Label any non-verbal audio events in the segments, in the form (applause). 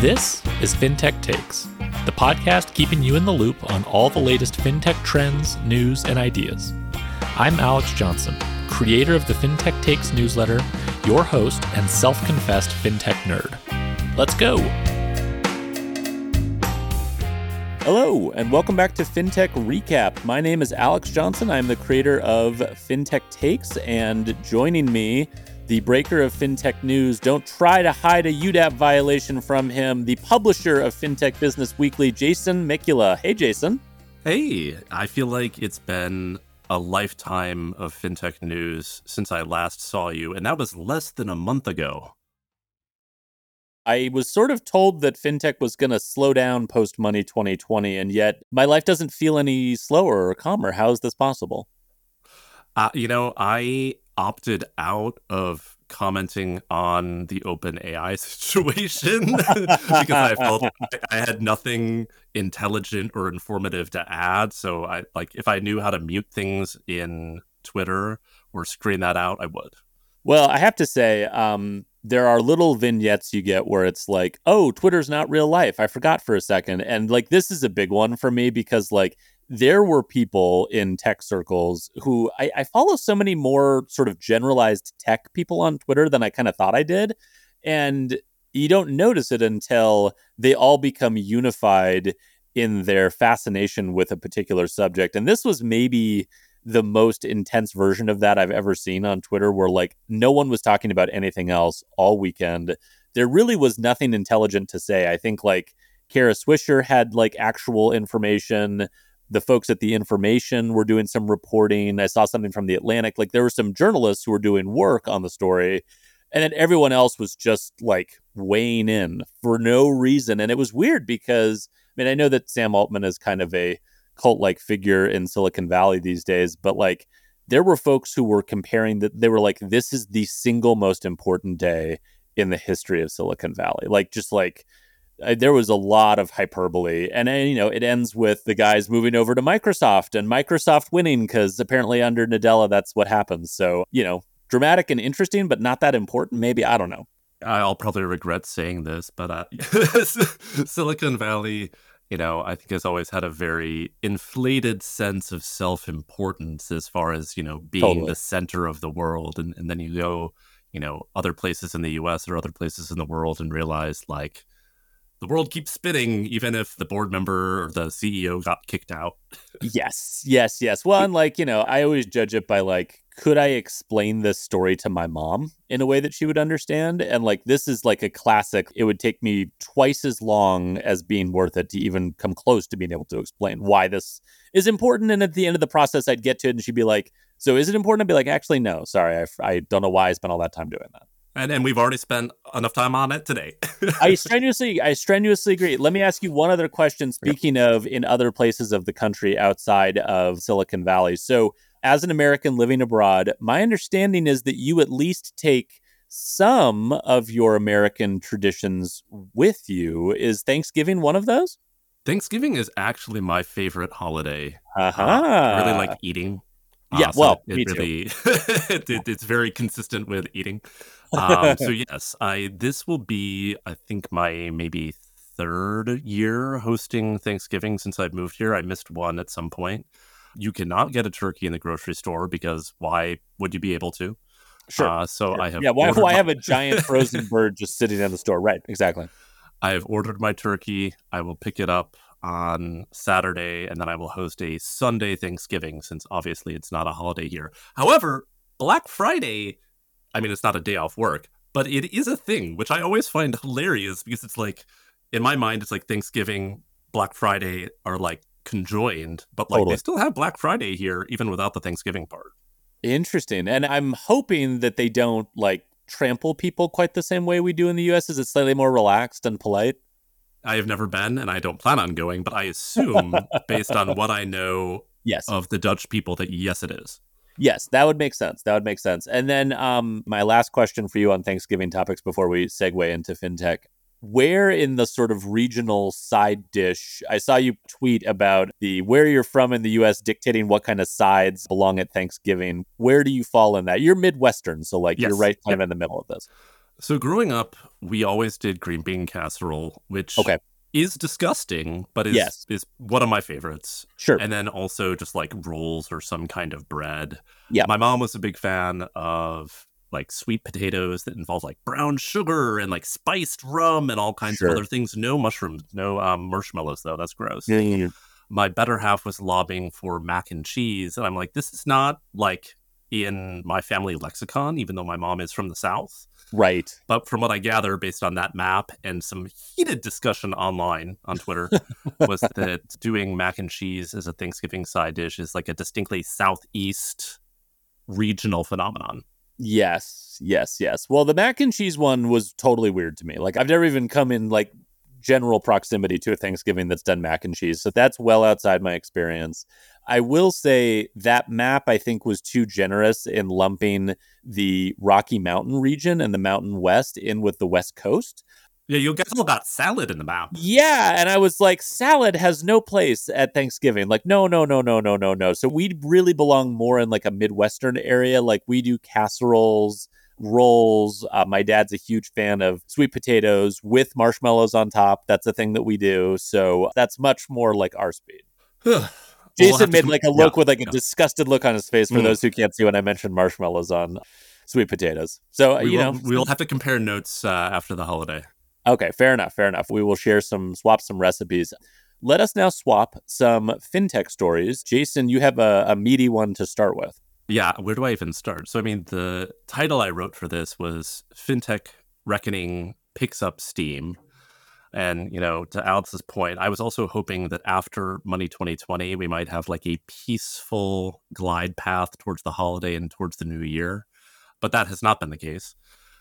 This is FinTech Takes, the podcast keeping you in the loop on all the latest FinTech trends, news, and ideas. I'm Alex Johnson, creator of the FinTech Takes newsletter, your host, and self confessed FinTech nerd. Let's go! Hello, and welcome back to FinTech Recap. My name is Alex Johnson. I'm the creator of FinTech Takes, and joining me the breaker of fintech news. Don't try to hide a UDAP violation from him. The publisher of Fintech Business Weekly, Jason Mikula. Hey, Jason. Hey, I feel like it's been a lifetime of fintech news since I last saw you, and that was less than a month ago. I was sort of told that fintech was going to slow down post money 2020, and yet my life doesn't feel any slower or calmer. How is this possible? Uh, you know, I opted out of commenting on the open AI (laughs) situation (laughs) because I felt I had nothing intelligent or informative to add. So I like if I knew how to mute things in Twitter or screen that out, I would. Well, I have to say, um, there are little vignettes you get where it's like, oh, Twitter's not real life. I forgot for a second. And like, this is a big one for me because like there were people in tech circles who I, I, follow so many more sort of generalized tech people on Twitter than I kind of thought I did. And you don't notice it until they all become unified in their fascination with a particular subject. And this was maybe the most intense version of that I've ever seen on Twitter, where like no one was talking about anything else all weekend. There really was nothing intelligent to say. I think like Kara Swisher had like actual information the folks at the information were doing some reporting. I saw something from the Atlantic. Like there were some journalists who were doing work on the story. And then everyone else was just like weighing in for no reason. And it was weird because I mean, I know that Sam Altman is kind of a cult like figure in Silicon Valley these days, but like there were folks who were comparing that they were like, this is the single most important day in the history of Silicon Valley. Like just like uh, there was a lot of hyperbole and, and, you know it ends with the guys moving over to microsoft and microsoft winning because apparently under nadella that's what happens so you know dramatic and interesting but not that important maybe i don't know i'll probably regret saying this but uh, (laughs) silicon valley you know i think has always had a very inflated sense of self-importance as far as you know being totally. the center of the world and, and then you go you know other places in the us or other places in the world and realize like the world keeps spinning even if the board member or the CEO got kicked out. yes, yes, yes. Well, and like, you know, I always judge it by like, could I explain this story to my mom in a way that she would understand? And like, this is like a classic. It would take me twice as long as being worth it to even come close to being able to explain why this is important. And at the end of the process, I'd get to it and she'd be like, So is it important? I'd be like, Actually, no, sorry. I, I don't know why I spent all that time doing that and and we've already spent enough time on it today. (laughs) I strenuously I strenuously agree. Let me ask you one other question. Speaking of in other places of the country outside of Silicon Valley, so as an American living abroad, my understanding is that you at least take some of your American traditions with you. Is Thanksgiving one of those? Thanksgiving is actually my favorite holiday. Uh-huh. Uh, I really like eating. Yeah, uh, so well, it me really, (laughs) it, it, it's very consistent with eating um, so yes, I this will be I think my maybe third year hosting Thanksgiving since I've moved here. I missed one at some point. You cannot get a turkey in the grocery store because why would you be able to? Sure. Uh, so sure. I have yeah. Why, why have a giant frozen bird just sitting in the store? Right. Exactly. (laughs) I have ordered my turkey. I will pick it up on Saturday, and then I will host a Sunday Thanksgiving since obviously it's not a holiday here. However, Black Friday I mean, it's not a day off work, but it is a thing, which I always find hilarious because it's like, in my mind, it's like Thanksgiving, Black Friday are like conjoined, but like totally. they still have Black Friday here, even without the Thanksgiving part. Interesting. And I'm hoping that they don't like trample people quite the same way we do in the US. Is it slightly more relaxed and polite? I have never been and I don't plan on going, but I assume (laughs) based on what I know yes. of the Dutch people that yes, it is. Yes, that would make sense. That would make sense. And then um, my last question for you on Thanksgiving topics before we segue into fintech. Where in the sort of regional side dish, I saw you tweet about the where you're from in the US dictating what kind of sides belong at Thanksgiving. Where do you fall in that? You're Midwestern, so like yes. you're right kind yep. of in the middle of this. So growing up, we always did green bean casserole, which Okay. is disgusting, but is Yes. is one of my favorites. Sure. And then also just like rolls or some kind of bread. Yeah. My mom was a big fan of like sweet potatoes that involve like brown sugar and like spiced rum and all kinds Sure. of other things. No mushrooms, no um, marshmallows though. That's gross. Mm, My better half was lobbying for mac and cheese, and I'm like, this is not like in my family lexicon, even though my mom is from the south. Right. But from what I gather, based on that map and some heated discussion online on Twitter, (laughs) was that doing mac and cheese as a Thanksgiving side dish is like a distinctly southeast regional phenomenon. Yes, yes, yes. Well, the mac and cheese one was totally weird to me. Like I've never even come in like general proximity to a Thanksgiving that's done mac and cheese. So that's well outside my experience. I will say that map I think was too generous in lumping the Rocky Mountain region and the Mountain West in with the West Coast. Yeah, you'll get all that salad in the map. Yeah, and I was like, salad has no place at Thanksgiving. Like, no, no, no, no, no, no, no. So we really belong more in like a Midwestern area. Like we do casseroles, rolls. Uh, my dad's a huge fan of sweet potatoes with marshmallows on top. That's a thing that we do. So that's much more like our speed. We'll Jason to made like a yeah, look with like a yeah. disgusted look on his face for Mm. those who can't see when I mentioned marshmallows on sweet potatoes. So We you will, know, we'll have to compare notes uh, after the holiday. Okay, fair enough, fair enough. We will share some swap some recipes. Let us now swap some fintech stories. Jason, you have a, a meaty one to start with. Yeah, where do I even start? So, I mean, the title I wrote for this was FinTech Reckoning Picks Up Steam. And, you know, to Alex's point, I was also hoping that after Money 2020, we might have like a peaceful glide path towards the holiday and towards the new year. But that has not been the case.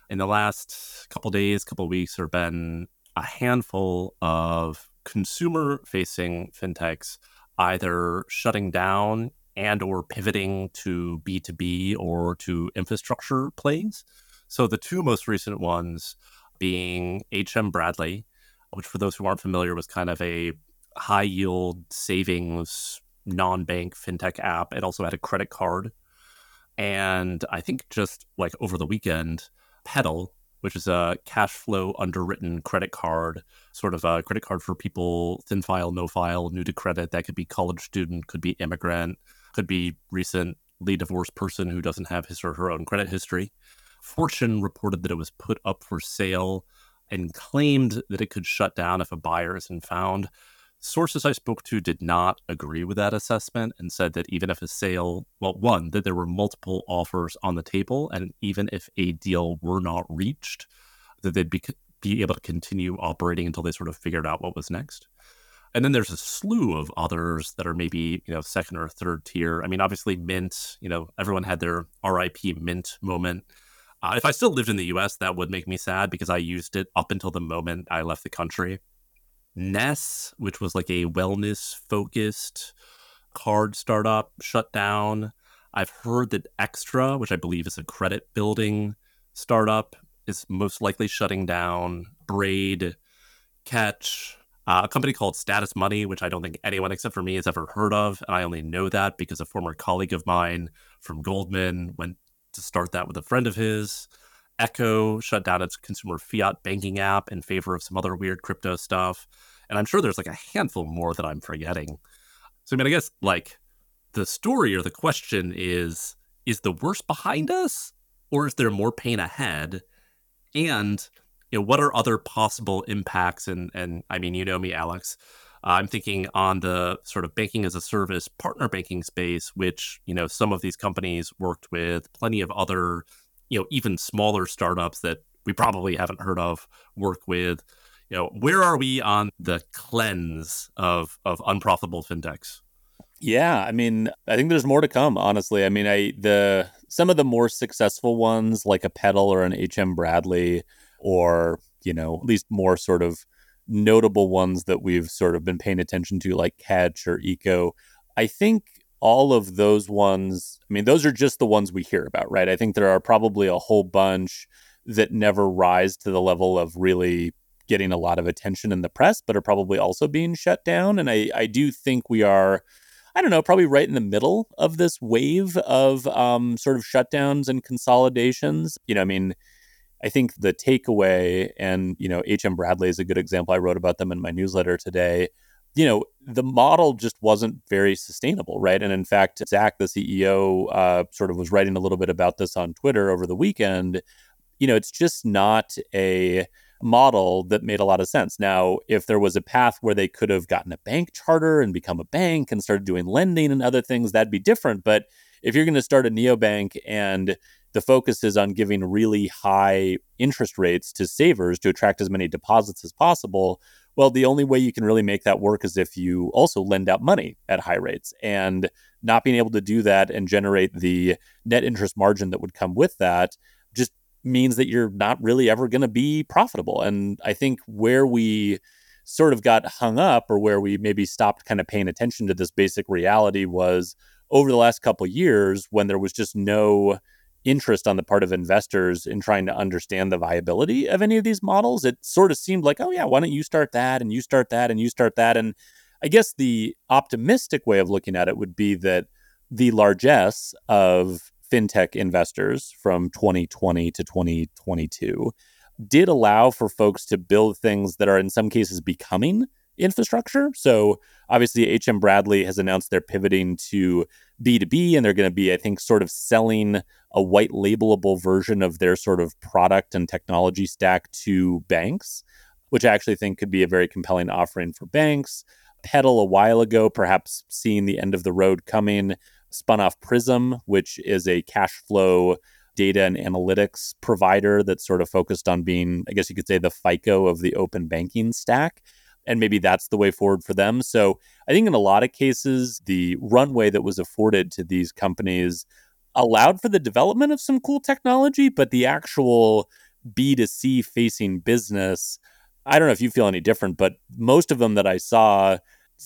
In the last couple days, couple weeks, there have been a handful of consumer facing fintechs either shutting down and or pivoting to B2B or to infrastructure plays. So the two most recent ones being HM Bradley, which for those who aren't familiar was kind of a high yield savings non-bank fintech app. It also had a credit card. And I think just like over the weekend, Petal, which is a cash flow underwritten credit card, sort of a credit card for people thin file, no file, new to credit. That could be college student, could be immigrant, could be recently divorced person who doesn't have his or her own credit history. Fortune reported that it was put up for sale and claimed that it could shut down if a buyer isn't found. Sources I spoke to did not agree with that assessment and said that even if a sale, well, one, that there were multiple offers on the table, and even if a deal were not reached, that they'd be, be able to continue operating until they sort of figured out what was next. And then there's a slew of others that are maybe, you know, second or third tier. I mean, obviously, Mint, you know, everyone had their RIP Mint moment. Uh, if I still lived in the US, that would make me sad because I used it up until the moment I left the country. Ness, which was like a wellness focused card startup, shut down. I've heard that Extra, which I believe is a credit building startup, is most likely shutting down. Braid, Catch, uh, a company called Status Money, which I don't think anyone except for me has ever heard of. And I only know that because a former colleague of mine from Goldman went to start that with a friend of his. Eco shut down its consumer fiat banking app in favor of some other weird crypto stuff. And I'm sure there's like a handful more that I'm forgetting. So, I mean, I guess like the story or the question is is the worst behind us or is there more pain ahead? And, you know, what are other possible impacts? And, and I mean, you know me, Alex. Uh, I'm thinking on the sort of banking as a service partner banking space, which, you know, some of these companies worked with, plenty of other you know even smaller startups that we probably haven't heard of work with you know where are we on the cleanse of of unprofitable fintechs Yeah, I mean, I think there's more to come. Honestly, I mean, I the some of the more successful ones, like a Petal or an HM Bradley, or you know, at least more sort of notable ones that we've sort of been paying attention to, like Catch or Eco. I think all of those ones, I mean, those are just the ones we hear about, right? I think there are probably a whole bunch that never rise to the level of really getting a lot of attention in the press, but are probably also being shut down. And I, I do think we are, I don't know, probably right in the middle of this wave of um, sort of shutdowns and consolidations. You know, I mean, I think the takeaway, and you know, HM Bradley is a good example. I wrote about them in my newsletter today. You know, the model just wasn't very sustainable, right? And in fact, Zach, the CEO, uh, sort of was writing a little bit about this on Twitter over the weekend. You know, it's just not a model that made a lot of sense. Now, if there was a path where they could have gotten a bank charter and become a bank and started doing lending and other things, that'd be different. But if you're going to start a neobank and the focus is on giving really high interest rates to savers to attract as many deposits as possible, well, the only way you can really make that work is if you also lend out money at high rates. And not being able to do that and generate the net interest margin that would come with that just means that you're not really ever going to be profitable. And I think where we sort of got hung up or where we maybe stopped kind of paying attention to this basic reality was over the last couple years when there was just no interest on the part of investors in trying to understand the viability of any of these models it sort of seemed like oh yeah why don't you start that and you start that and you start that? And i guess the optimistic way of looking at it would be that the largesse of fintech investors from 2020 to 2022 did allow for folks to build things that are in some cases becoming infrastructure. So obviously HM Bradley has announced they're pivoting to B2B and they're going to be I think sort of selling a white labelable version of their sort of product and technology stack to banks, which I actually think could be a very compelling offering for banks. Petal a while ago, perhaps seeing the end of the road coming, spun off Prism, which is a cash flow data and analytics provider that's sort of focused on being, I guess you could say, the FICO of the open banking stack. And maybe that's the way forward for them. So I think in a lot of cases, the runway that was afforded to these companies allowed for the development of some cool technology, but the actual B2C facing business, I don't know if you feel any different, but most of them that I saw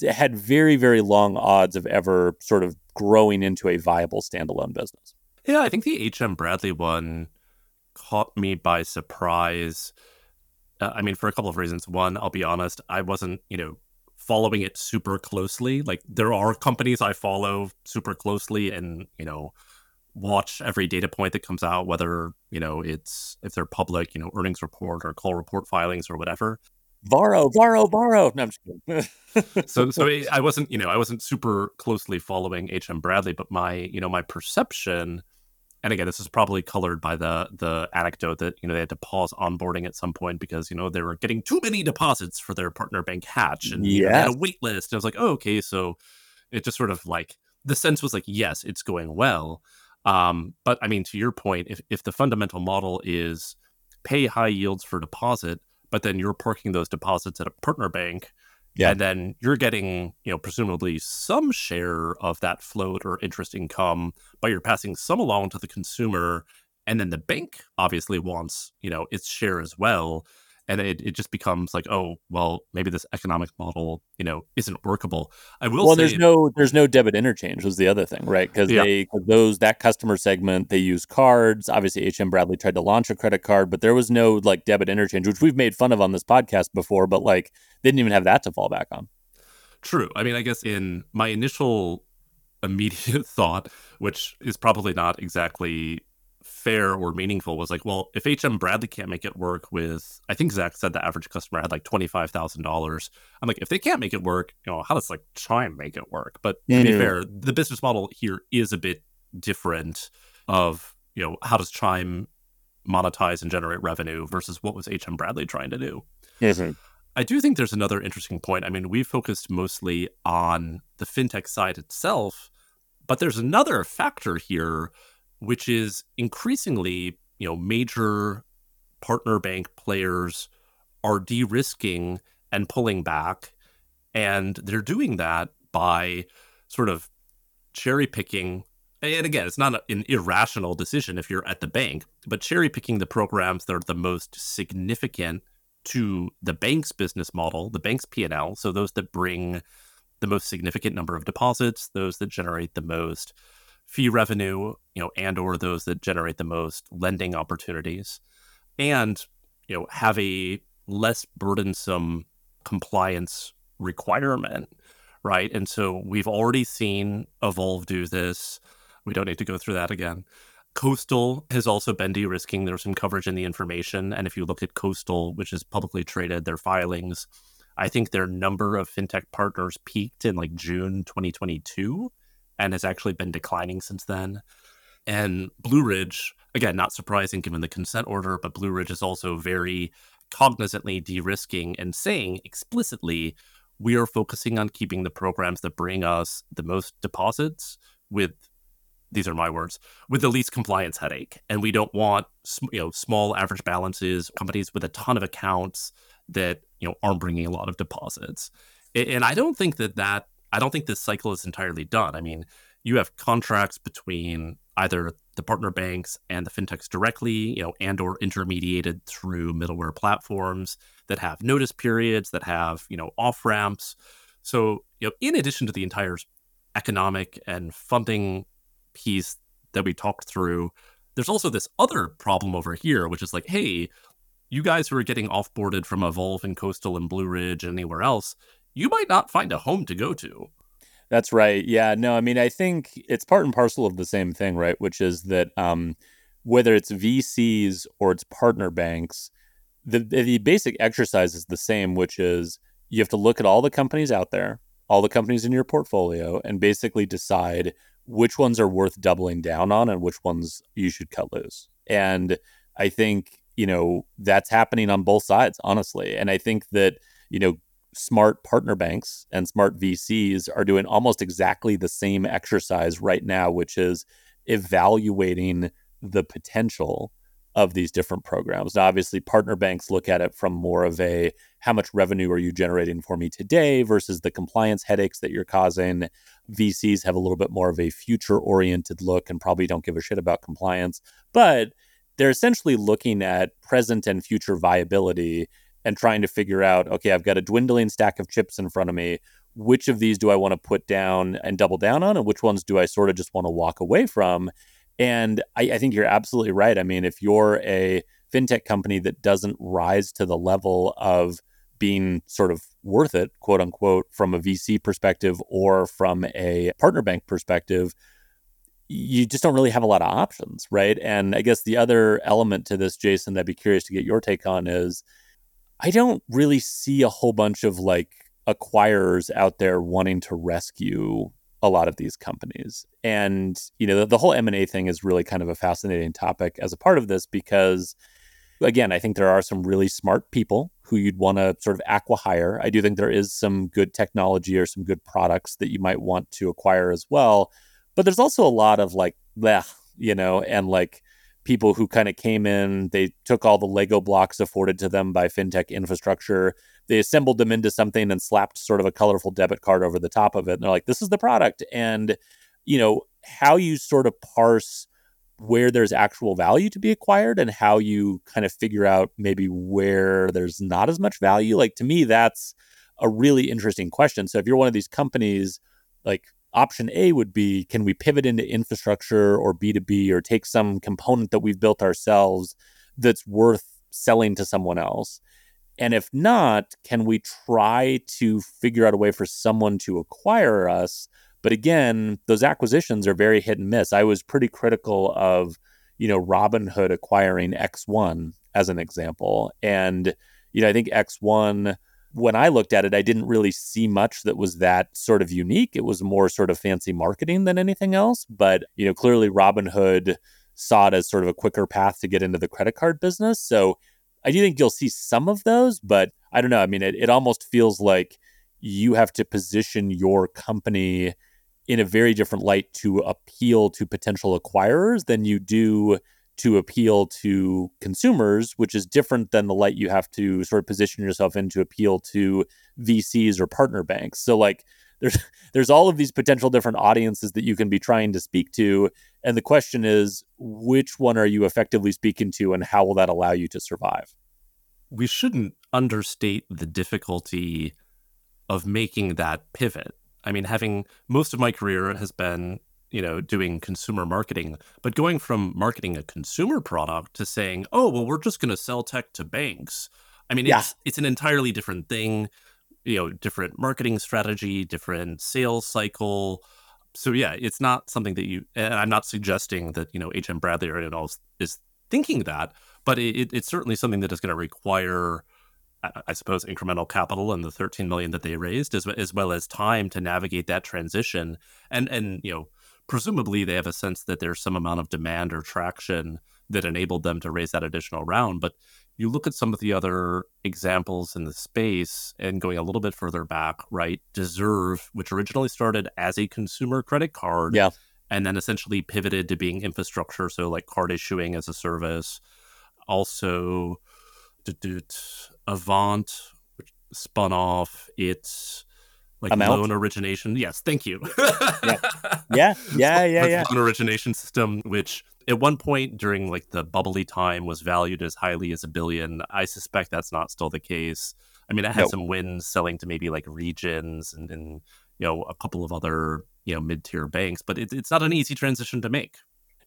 had very, very long odds of ever sort of growing into a viable standalone business. Yeah, I think the HM Bradley one caught me by surprise. Uh, I mean, for a couple of reasons. One, I'll be honest, I wasn't, you know, following it super closely. Like there are companies I follow super closely and, you know, watch every data point that comes out, whether, you know, it's if they're public, you know, earnings report or call report filings or whatever. Borrow, borrow, borrow. No, I'm just kidding. (laughs) so, so I wasn't, you know, I wasn't super closely following HM Bradley, but my, you know, my perception, and again, this is probably colored by the the anecdote that you know they had to pause onboarding at some point because you know they were getting too many deposits for their partner bank Hatch, and yeah, had a wait list. And I was like, oh, okay, so it just sort of like the sense was like, yes, it's going well. Um, but I mean, to your point, if if the fundamental model is pay high yields for deposit but then you're parking those deposits at a partner bank. Yeah. And then you're getting, you know, presumably some share of that float or interest income, but you're passing some along to the consumer. And then the bank obviously wants, you know, its share as well and it, it just becomes like oh well maybe this economic model you know isn't workable. I will well there's no there's no debit interchange was the other thing right? Because yeah. they cause those that customer segment they use cards. Obviously hm bradley tried to launch a credit card but there was no like debit interchange which we've made fun of on this podcast before but like they didn't even have that to fall back on. True. I mean i guess in my initial immediate (laughs) thought which is probably not exactly fair or meaningful was like, well, if HM Bradley can't make it work with, I think Zach said the average customer had like twenty five thousand dollars. I'm like, if they can't make it work, you know, how does like Chime make it work? But to mm-hmm. be fair, the business model here is a bit different. Of you know, how does Chime monetize and generate revenue versus what was HM Bradley trying to do? Mm-hmm. I do think there's another interesting point. I mean, we focused mostly on the fintech side itself, but there's another factor here which is increasingly, you know, major partner bank players are de-risking and pulling back and they're doing that by sort of cherry picking and again it's not an irrational decision if you're at the bank but cherry picking the programs that are the most significant to the bank's business model the bank's p&l so those that bring the most significant number of deposits those that generate the most fee revenue, you know, and or those that generate the most lending opportunities, and you know, have a less burdensome compliance requirement, right? And so we've already seen Evolve do this. We don't need to go through that again. Coastal has also been de risking. There's some coverage in the information. And if you look at Coastal, which is publicly traded, their filings, I think their number of fintech partners peaked in like June 2022 and has actually been declining since then. And Blue Ridge, again, not surprising given the consent order, but Blue Ridge is also very cognizantly de risking and saying explicitly, we are focusing on keeping the programs that bring us the most deposits with these are my words with the least compliance headache and we don't want you know small average balances companies with a ton of accounts that you know aren't bringing a lot of deposits and i don't think that that i don't think this cycle is entirely done. I mean you have contracts between either the partner banks and the fintechs directly you know and or intermediated through middleware platforms that have notice periods that have you know off ramps. So you know in addition to the entire economic and funding piece that we talked through, there's also this other problem over here, which is like, hey, you guys who are getting offboarded from Evolve and Coastal and Blue Ridge and anywhere else, you might not find a home to go to. That's right. Yeah. No, I mean, I think it's part and parcel of the same thing, right? Which is that um, whether it's VCs or it's partner banks, the, the basic exercise is the same, which is you have to look at all the companies out there, all the companies in your portfolio, and basically decide which ones are worth doubling down on and which ones you should cut loose. And I think, you know, that's happening on both sides, honestly. And I think that, you know, smart partner banks and smart VCs are doing almost exactly the same exercise right now, which is evaluating the potential of these different programs. Now, obviously, partner banks look at it from more of a how much revenue are you generating for me today versus the compliance headaches that you're causing. VCs have a little bit more of a future oriented look and probably don't give a shit about compliance, but they're essentially looking at present and future viability and trying to figure out okay, I've got a dwindling stack of chips in front of me. Which of these do I want to put down and double down on, and which ones do I sort of just want to walk away from? And I, I think you're absolutely right. I mean, if you're a fintech company that doesn't rise to the level of being sort of worth it, quote unquote, from a VC perspective or from a partner bank perspective, you just don't really have a lot of options, right? And I guess the other element to this, Jason, I'd be curious to get your take on is I don't really see a whole bunch of like acquirers out there wanting to rescue a lot of these companies. And, you know, the, the whole M&A thing is really kind of a fascinating topic as a part of this because again, I think there are some really smart people who you'd want to sort of acquihire. I do think there is some good technology or some good products that you might want to acquire as well. But there's also a lot of like, bleh, you know, and like people who kind of came in, they took all the Lego blocks afforded to them by fintech infrastructure, they assembled them into something and slapped sort of a colorful debit card over the top of it. And they're like, this is the product. And, you know, how you sort of parse where there's actual value to be acquired and how you kind of figure out maybe where there's not as much value. Like to me, that's a really interesting question. So if you're one of these companies, like option A would be can we pivot into infrastructure or B2B or take some component that we've built ourselves that's worth selling to someone else? And if not, can we try to figure out a way for someone to acquire us? But again, those acquisitions are very hit and miss. I was pretty critical of, you know, Robinhood acquiring X1 as an example. And, you know, I think X1 when I looked at it, I didn't really see much that was that sort of unique. It was more sort of fancy marketing than anything else. But, you know, clearly Robinhood saw it as sort of a quicker path to get into the credit card business. So I do think you'll see some of those, but I don't know. I mean, it, it almost feels like you have to position your company in a very different light to appeal to potential acquirers than you do to appeal to consumers, which is different than the light you have to sort of position yourself in to appeal to VCs or partner banks. So like there's (laughs) there's all of these potential different audiences that you can be trying to speak to and the question is which one are you effectively speaking to and how will that allow you to survive? We shouldn't understate the difficulty of making that pivot. I mean, having most of my career has been you know, doing consumer marketing, but going from marketing a consumer product to saying, oh, well, we're just going to sell tech to banks. I mean, yeah. it's it's an entirely different thing, you know, different marketing strategy, different sales cycle. so yeah, it's not something that you. And I'm not suggesting that you know H.M. Bradley or anyone else is thinking that, but it, it's certainly something that is going to require. I suppose incremental capital and the 13 million that they raised, as, as well as time to navigate that transition, and and you know, presumably they have a sense that there's some amount of demand or traction that enabled them to raise that additional round. But you look at some of the other examples in the space and going a little bit further back, right? Deserve, which originally started as a consumer credit card. Yeah. And then essentially pivoted to being infrastructure. So, like card issuing as a service. Also, Avant, which spun off its like Amount. loan origination. Yes, thank you. yeah, (laughs) yeah, yeah, yeah. yeah. Loan origination system, which at one point during like the bubbly time was valued as highly as a billion. I suspect that's not still the case. I mean, it had nope. some wins selling to maybe like regions and, and you know a couple of other you know mid tier banks, but it, it's not an easy transition to make.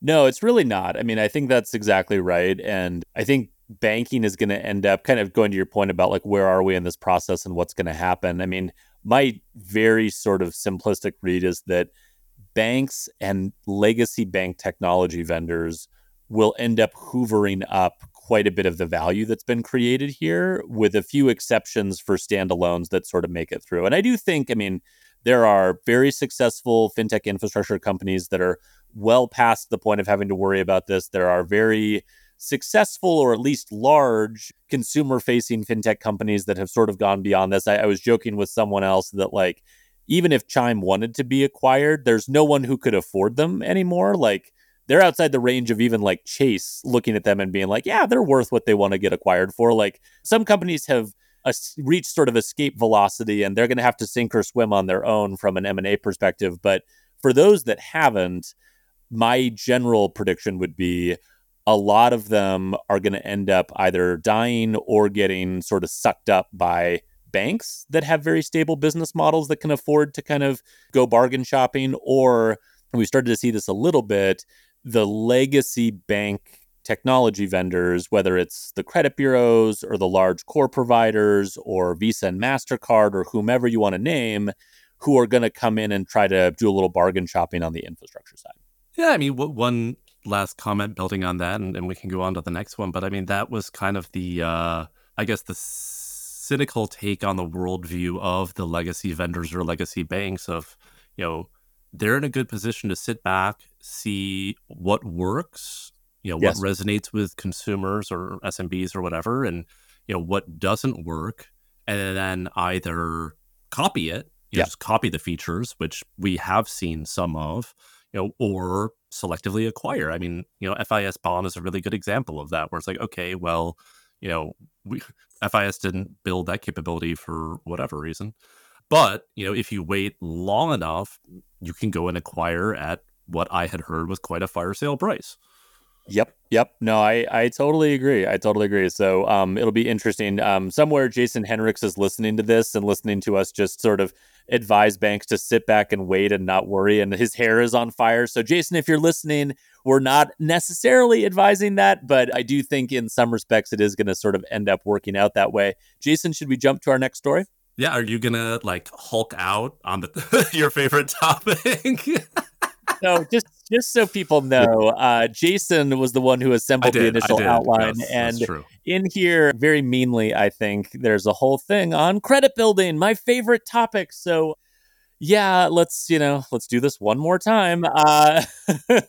No, it's really not. I mean, I think that's exactly right, and I think banking is going to end up kind of going to your point about like where are we in this process and what's going to happen. I mean, my very sort of simplistic read is that banks and legacy bank technology vendors will end up hoovering up quite a bit of the value that's been created here, with a few exceptions for standalones that sort of make it through. And I do think, I mean, there are very successful fintech infrastructure companies that are well past the point of having to worry about this. There are very successful or at least large consumer facing fintech companies that have sort of gone beyond this. I, I, was joking with someone else that, like, even if Chime wanted to be acquired, there's no one who could afford them anymore. Like, they're outside the range of even like Chase looking at them and being like, yeah, they're worth what they want to get acquired for. Like, some companies have reached sort of escape velocity and they're going to have to sink or swim on their own from an M&A perspective. But for those that haven't, my general prediction would be a lot of them are going to end up either dying or getting sort of sucked up by banks that have very stable business models that can afford to kind of go bargain shopping or we started to see this a little bit the legacy bank technology vendors whether it's the credit bureaus or the large core providers or Visa and Mastercard or whomever you want to name who are going to come in and try to do a little bargain shopping on the infrastructure side. Yeah, I mean, one last comment building on that, and, and, we can go on to the next one. But I mean, that was kind of the, uh, I guess, the cynical take on the worldview of the legacy vendors or legacy banks of, you know, they're in a good position to sit back, see what works, you know, yes. what resonates with consumers or SMBs or whatever, and, you know, what doesn't work, and then either copy it, you yeah. know, just copy the features, which we have seen some of, you know, or selectively acquire. I mean, you know, FIS Bond is a really good example of that, where it's like, okay, well, you know, we FIS didn't build that capability for whatever reason. But, you know, if you wait long enough, you can go and acquire at what I had heard was quite a fire sale price. Yep. Yep. No, I, I totally agree. I totally agree. So um, it'll be interesting. Um, somewhere Jason Henrichs is listening to this and listening to us just sort of advise banks to sit back and wait and not worry. And his hair is on fire. So, Jason, if you're listening, we're not necessarily advising that, but I do think in some respects it is going to sort of end up working out that way. Jason, should we jump to our next story? Yeah. Are you to like Hulk out on the, (laughs) your favorite topic? (laughs) so just just so people know, uh, Jason was the one who assembled the initial outline, yes, and in here, very meanly, I think there's a whole thing on credit building, my favorite topic. So, yeah, let's you know, let's do this one more time. Uh,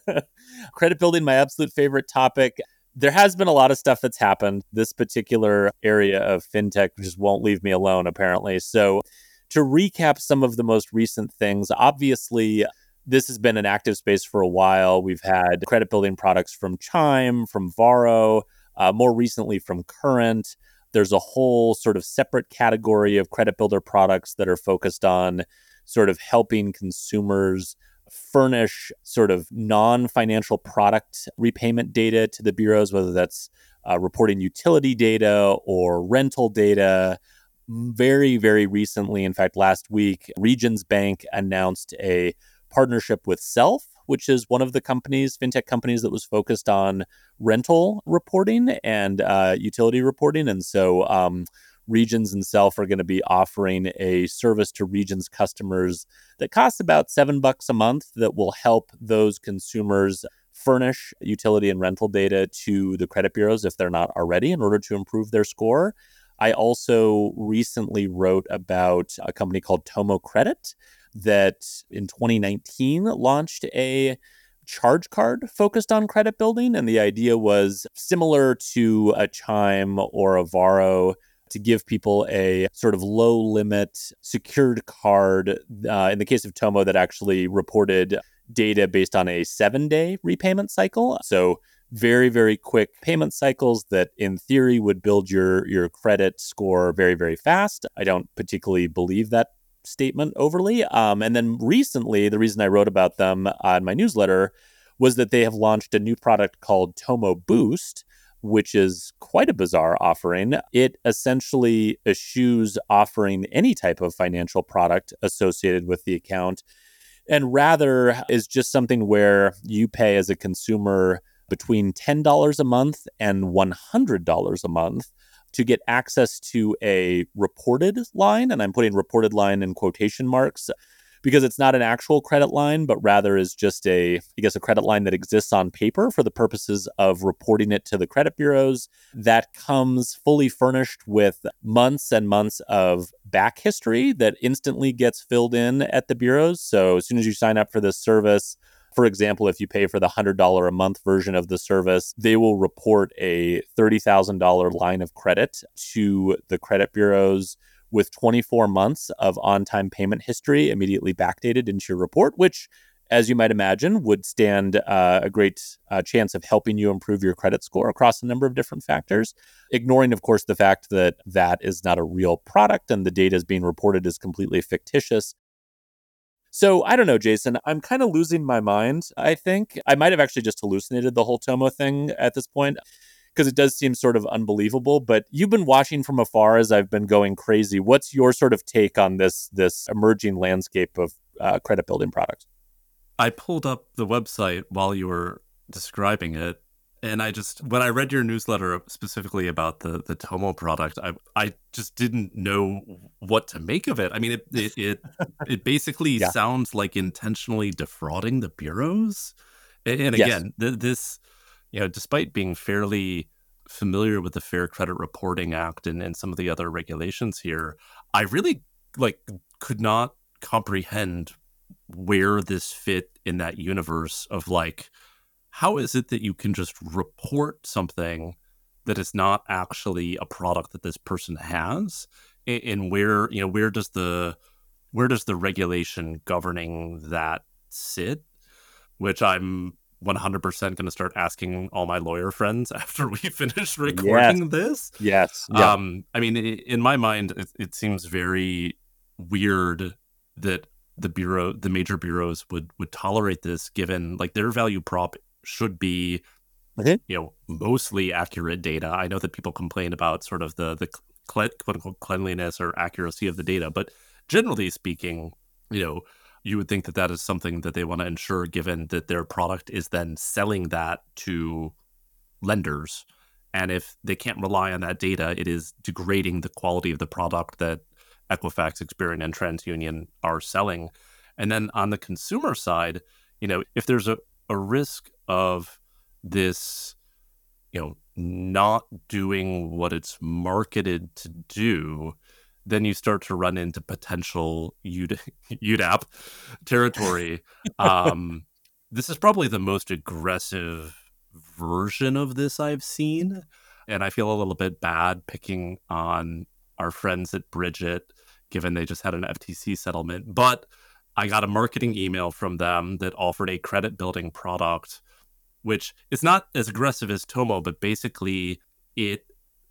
(laughs) credit building, my absolute favorite topic. There has been a lot of stuff that's happened. This particular area of fintech just won't leave me alone, apparently. So, to recap some of the most recent things, obviously this has been an active space for a while. We've had credit building products from Chime, from Varo, uh, more recently from Current. There's a whole sort of separate category of credit builder products that are focused on sort of helping consumers furnish sort of non financial product repayment data to the bureaus, whether that's uh, reporting utility data or rental data. Very, very recently, in fact, last week, Regions Bank announced a partnership with Self, which is one of the companies, fintech companies that was focused on rental reporting and uh, utility reporting. And so, um, Regions and Self are going to be offering a service to Regions customers that costs about seven bucks a month that will help those consumers furnish utility and rental data to the credit bureaus if they're not already in order to improve their score. I also recently wrote about a company called Tomo Credit that in 2019 launched a charge card focused on credit building. And the idea was similar to a Chime or a Varo to give people a sort of low limit secured card. Uh, in the case of Tomo, that actually reported data based on a seven day repayment cycle. So very very quick payment cycles that in theory would build your your credit score very very fast i don't particularly believe that statement overly um, and then recently the reason i wrote about them on my newsletter was that they have launched a new product called tomo boost which is quite a bizarre offering. It essentially eschews offering any type of financial product associated with the account and rather is just something where you pay as a consumer between $10 a month and $100 a month to get access to a reported line. And I'm putting reported line in quotation marks because it's not an actual credit line, but rather is just a, I guess, a credit line that exists on paper for the purposes of reporting it to the credit bureaus. That comes fully furnished with months and months of back history that instantly gets filled in at the bureaus. So as soon as you sign up for this service, for example, if you pay for the $100 a month version of the service, they will report a $30,000 line of credit to the credit bureaus with 24 months of on time payment history immediately backdated into your report, which as you might imagine, would stand uh, a great uh, chance of helping you improve your credit score across a number of different factors. Ignoring, of course, the fact that that is not a real product and the data is being reported as completely fictitious. So I don't know, Jason. I'm kind of losing my mind. I think I might have actually just hallucinated the whole Tomo thing at this point because it does seem sort of unbelievable. But you've been watching from afar as I've been going crazy. What's your sort of take on this this emerging landscape of uh, credit building products? I pulled up the website while you were describing it, and I just when I read your newsletter specifically about the the Tomo product, I I just didn't know what to make of it. I mean, it it it, (laughs) it basically yeah. sounds like intentionally defrauding the bureaus. And again, yes. th- this you know, despite being fairly familiar with the Fair Credit Reporting Act and, and some of the other regulations here, I really like could not comprehend where this fit in that universe of like how is it that you can just report something that is not actually a product that this person has and where you know where does the where does the regulation governing that sit which i'm 100% going to start asking all my lawyer friends (laughs) after we finish recording yes. this yes yeah. um i mean in my mind it, it seems very weird that the bureau the major bureaus would would tolerate this given like their value prop should be okay. you know mostly accurate data. I know that people complain about sort of the the quote unquote cleanliness or accuracy of the data, but generally speaking, you know, you would think that that is something that they want to ensure, given that their product is then selling that to lenders. And if they can't rely on that data, it is degrading the quality of the product that Equifax, Experian, and TransUnion are selling. And then on the consumer side, you know, if there's a, a risk of this, you know, not doing what it's marketed to do, then you start to run into potential UD- (laughs) UDAP territory. (laughs) um, this is probably the most aggressive version of this I've seen. And I feel a little bit bad picking on our friends at Brigit, given they just had an FTC settlement. But I got a marketing email from them that offered a credit building product which is not as aggressive as Tomo, but basically it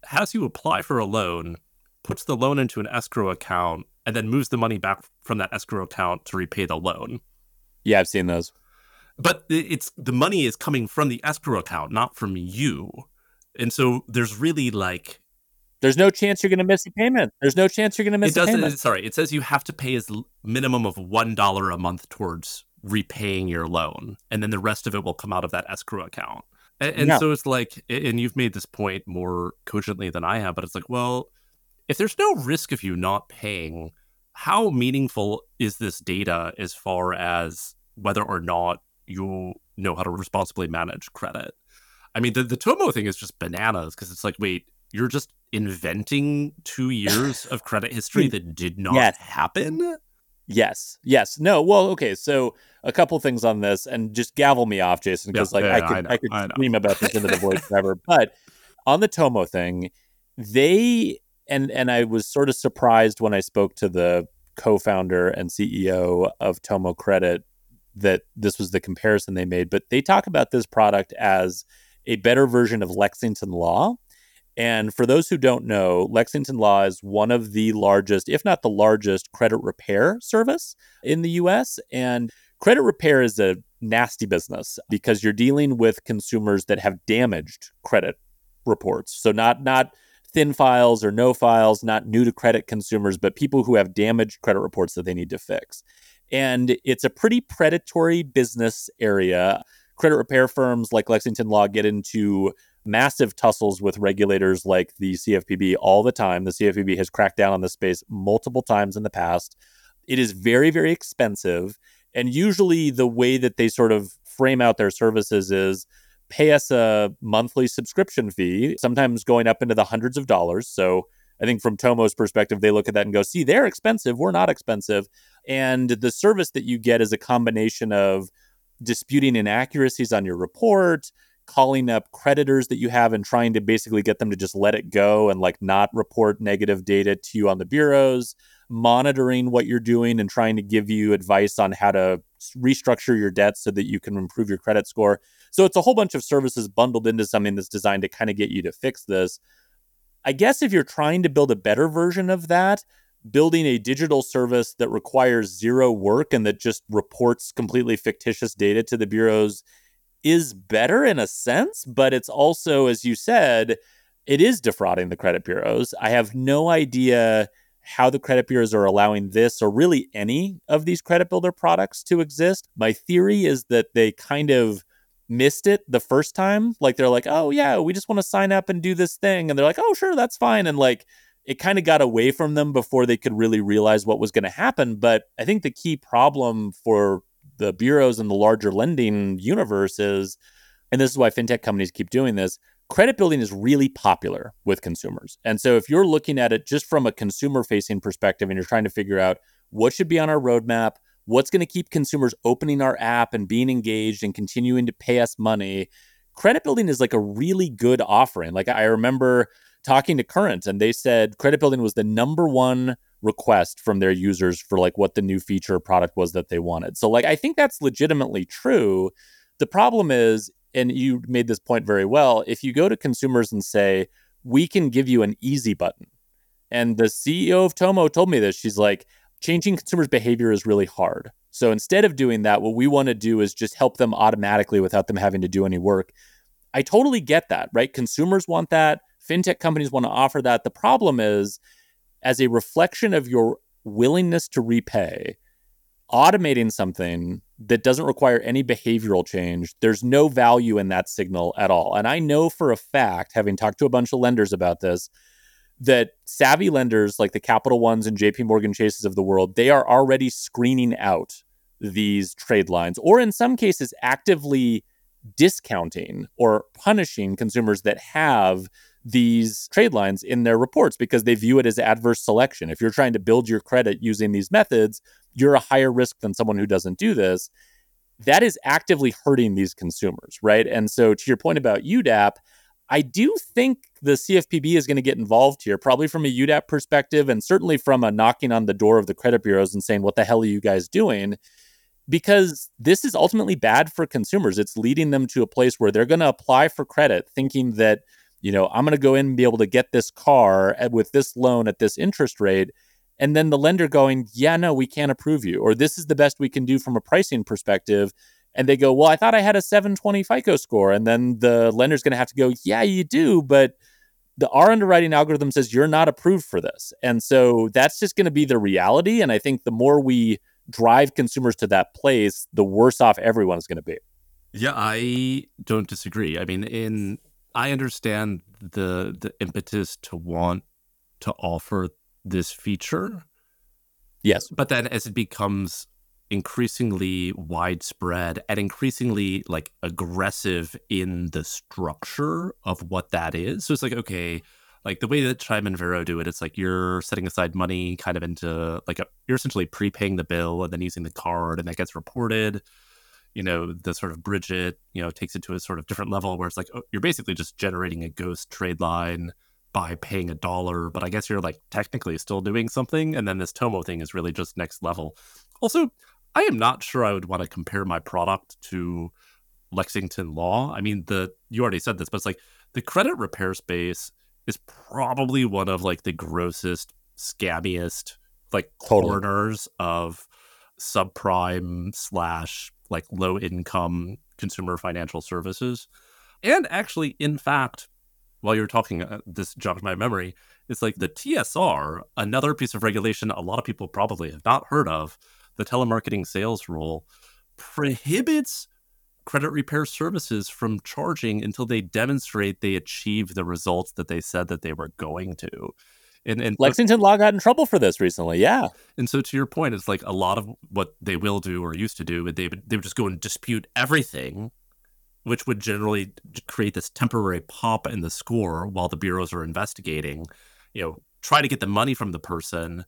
has you apply for a loan, puts the loan into an escrow account, and then moves the money back from that escrow account to repay the loan. Yeah, I've seen those. But it's the money is coming from the escrow account, not from you. And so there's really like there's no chance you're going to miss a payment. There's no chance you're going to miss it a payment. Sorry, it says you have to pay as minimum of one dollar a month towards repaying your loan, and then the rest of it will come out of that escrow account. And, and so it's like, and you've made this point more cogently than I have, but it's like, well, if there's no risk of you not paying, how meaningful is this data as far as whether or not you know how to responsibly manage credit? I mean, the, the Tomo thing is just bananas because it's like, wait, you're just inventing two years (laughs) of credit history that did not yes. happen? Yes. Yes. No. Well, okay. So a couple things on this, and just gavel me off, Jason, because yeah, like yeah, I could I, I could scream about this into the void (laughs) forever. But on the Tomo thing, they and and I was sort of surprised when I spoke to the co-founder and CEO of Tomo Credit that this was the comparison they made. But they talk about this product as a better version of Lexington Law. And for those who don't know, Lexington Law is one of the largest, if not the largest, credit repair service in the US. And credit repair is a nasty business because you're dealing with consumers that have damaged credit reports. So not not thin files or no files, not new to credit consumers, but people who have damaged credit reports that they need to fix. And it's a pretty predatory business area. Credit repair firms like Lexington Law get into massive tussles with regulators like the CFPB all the time. The CFPB has cracked down on this space multiple times in the past. It is very, very expensive. And usually, the way that they sort of frame out their services is pay us a monthly subscription fee, sometimes going up into the hundreds of dollars. So I think from Tomo's perspective, they look at that and go, see, they're expensive. We're not expensive. And the service that you get is a combination of disputing inaccuracies on your report, calling up creditors that you have and trying to basically get them to just let it go and like not report negative data to you on the bureaus, monitoring what you're doing and trying to give you advice on how to restructure your debt so that you can improve your credit score. So it's a whole bunch of services bundled into something that's designed to kind of get you to fix this. I guess if you're trying to build a better version of that, building a digital service that requires zero work and that just reports completely fictitious data to the bureaus is better in a sense, but it's also, as you said, it is defrauding the credit bureaus. I have no idea how the credit bureaus are allowing this or really any of these credit builder products to exist. My theory is that they kind of missed it the first time. Like they're like, oh, yeah, we just want to sign up and do this thing. And they're like, oh, sure, that's fine. And like, it kind of got away from them before they could really realize what was going to happen. But I think the key problem for the bureaus and the larger lending universe is, and this is why fintech companies keep doing this, credit building is really popular with consumers. And so if you're looking at it just from a consumer facing perspective and you're trying to figure out what should be on our roadmap, what's going to keep consumers opening our app and being engaged and continuing to pay us money, credit building is like a really good offering. Like I remember talking to Current and they said credit building was the number one request from their users for like what the new feature product was that they wanted. So like I think that's legitimately true. The problem is and you made this point very well, if you go to consumers and say, "We can give you an easy button." And the CEO of Tomo told me this. She's like, changing consumers' behavior is really hard. So instead of doing that, what we want to do is just help them automatically without them having to do any work. I totally get that, right? Consumers want that. Fintech companies want to offer that. The problem is, as a reflection of your willingness to repay, automating something that doesn't require any behavioral change, there's no value in that signal at all. And I know for a fact, having talked to a bunch of lenders about this, that savvy lenders like the Capital Ones and JP Morgan Chases of the world, they are already screening out these trade lines, or in some cases, actively discounting or punishing consumers that have these trade lines in their reports because they view it as adverse selection. If you're trying to build your credit using these methods, you're a higher risk than someone who doesn't do this. That is actively hurting these consumers, right? And so, to your point about UDAP, I do think the CFPB is going to get involved here, probably from a UDAP perspective, and certainly from a knocking on the door of the credit bureaus and saying, What the hell are you guys doing? Because this is ultimately bad for consumers. It's leading them to a place where they're going to apply for credit thinking that, you know, I'm going to go in and be able to get this car with this loan at this interest rate. And then the lender going, Yeah, no, we can't approve you, or this is the best we can do from a pricing perspective and they go, "Well, I thought I had a 720 FICO score." And then the lender's going to have to go, "Yeah, you do, but the our underwriting algorithm says you're not approved for this." And so that's just going to be the reality, and I think the more we drive consumers to that place, the worse off everyone is going to be. Yeah, I don't disagree. I mean, in I understand the the impetus to want to offer this feature. Yes. But then as it becomes increasingly widespread and increasingly like aggressive in the structure of what that is. So it's like, okay, like the way that Chime and Varo do it, it's like you're setting aside money kind of into like a, you're essentially prepaying the bill and then using the card and that gets reported. You know, the sort of Brigit, you know, takes it to a sort of different level where it's like oh, you're basically just generating a ghost trade line by paying a dollar, but I guess you're like technically still doing something. And then this Tomo thing is really just next level. Also, I am not sure I would want to compare my product to Lexington Law. I mean, the you already said this, but it's like the credit repair space is probably one of like the grossest, scammiest like totally. corners of subprime slash like low income consumer financial services. And actually, in fact, while you're talking, uh, this jogged my memory. It's like the TSR, another piece of regulation a lot of people probably have not heard of, the telemarketing sales rule prohibits credit repair services from charging until they demonstrate they achieve the results that they said that they were going to. And, and Lexington Law got in trouble for this recently. Yeah. And so to your point, it's like a lot of what they will do or used to do, they would they would just go and dispute everything, which would generally create this temporary pop in the score while the bureaus are investigating. You know, try to get the money from the person,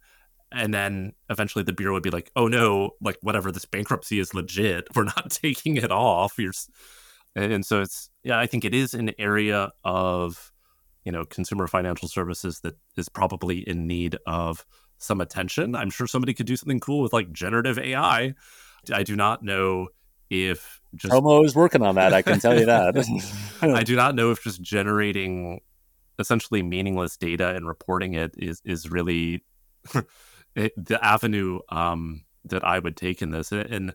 and then eventually the bureau would be like oh no like whatever this bankruptcy is legit (laughs) we're not taking it off you're and so it's yeah i think it is an area of you know consumer financial services that is probably in need of some attention i'm sure somebody could do something cool with like generative ai i do not know if just Tomo is working on that i can tell you that (laughs) (laughs) i do not know if just generating essentially meaningless data and reporting it is is really (laughs) the avenue um, that I would take in this. And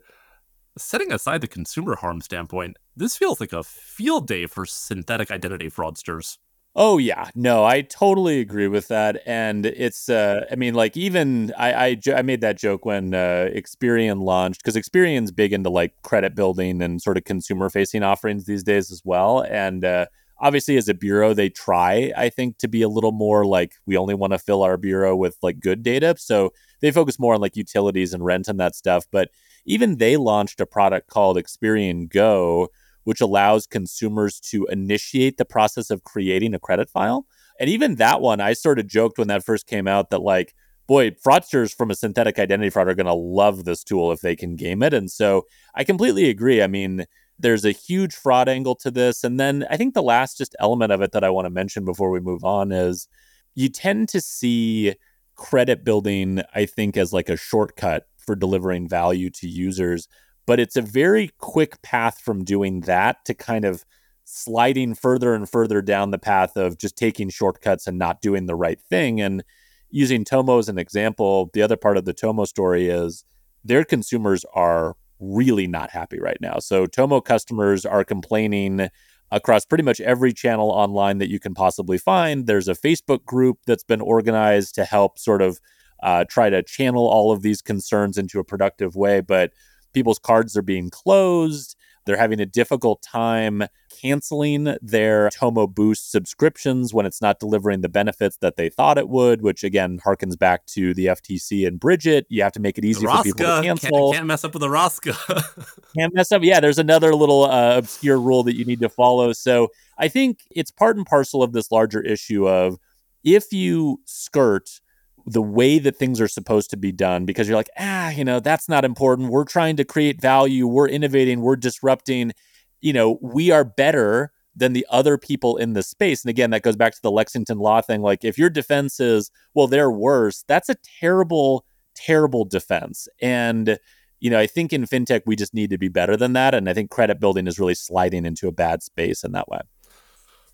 setting aside the consumer harm standpoint, this feels like a field day for synthetic identity fraudsters. Oh yeah, no, I totally agree with that, and it's. Uh, I mean, like even I, I, I made that joke when uh, Experian launched because Experian's big into like credit building and sort of consumer facing offerings these days as well, and uh, obviously as a bureau they try i think to be a little more like we only want to fill our bureau with like good data so they focus more on like utilities and rent and that stuff but even they launched a product called experian go which allows consumers to initiate the process of creating a credit file and even that one i sort of joked when that first came out that like boy fraudsters from a synthetic identity fraud are going to love this tool if they can game it and so i completely agree i mean there's a huge fraud angle to this. And then I think the last just element of it that I want to mention before we move on is you tend to see credit building, I think, as like a shortcut for delivering value to users. But it's a very quick path from doing that to kind of sliding further and further down the path of just taking shortcuts and not doing the right thing. And using Tomo as an example, the other part of the Tomo story is their consumers are really not happy right now. So Tomo customers are complaining across pretty much every channel online that you can possibly find. There's a Facebook group that's been organized to help sort of uh, try to channel all of these concerns into a productive way, but people's cards are being closed. They're having a difficult time canceling their Tomo Boost subscriptions when it's not delivering the benefits that they thought it would, which again harkens back to the FTC and Brigit. You have to make it easy for people to cancel. Can't, can't mess up with the ROSCA. (laughs) can't mess up. Yeah, there's another little uh, obscure rule that you need to follow. So I think it's part and parcel of this larger issue of if you skirt the way that things are supposed to be done because you're like, ah, you know, that's not important. We're trying to create value. We're innovating. We're disrupting. You know, we are better than the other people in the space. And again, that goes back to the Lexington law thing. Like, if your defense is, well, they're worse, that's a terrible, terrible defense. And, you know, I think in fintech, we just need to be better than that. And I think credit building is really sliding into a bad space in that way.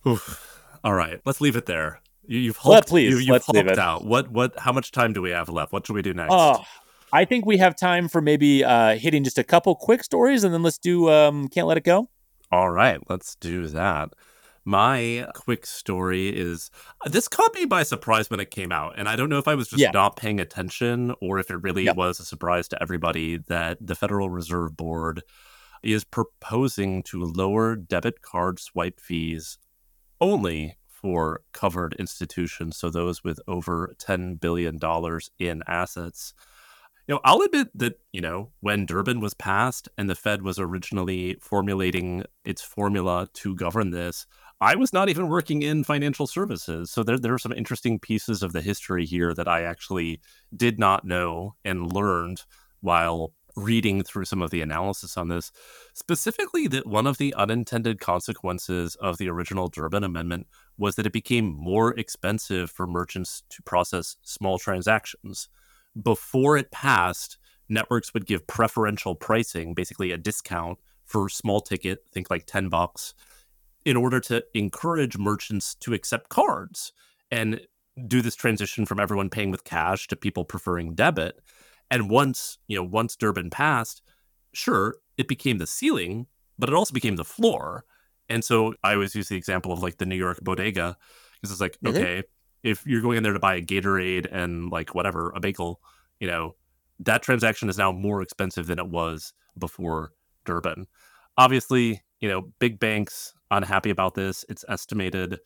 Oof. All right, let's leave it there. You, have hulked, please, you, have hulked out. What what? How much time do we have left? What should we do next? Oh, I think we have time for maybe uh, hitting just a couple quick stories, and then let's do um, can't let it go. All right, let's do that. My quick story is this caught me by surprise when it came out. And I don't know if I was just yeah. not paying attention or if it really yeah. was a surprise to everybody that the Federal Reserve Board is proposing to lower debit card swipe fees only for covered institutions, so those with over $10 billion in assets. You know, I'll admit that, you know, when Durbin was passed and the Fed was originally formulating its formula to govern this, I was not even working in financial services. So there, there are some interesting pieces of the history here that I actually did not know and learned while reading through some of the analysis on this. Specifically, that one of the unintended consequences of the original Durbin Amendment was that it became more expensive for merchants to process small transactions before it passed, networks would give preferential pricing, basically a discount for small ticket, think like 10 bucks, in order to encourage merchants to accept cards and do this transition from everyone paying with cash to people preferring debit. And once, you know, once Durbin passed, sure, it became the ceiling, but it also became the floor. And so I always use the example of like the New York bodega because it's like, mm-hmm. okay, if you're going in there to buy a Gatorade and like whatever, a bagel, you know, that transaction is now more expensive than it was before Durbin. Obviously, you know, big banks unhappy about this. It's estimated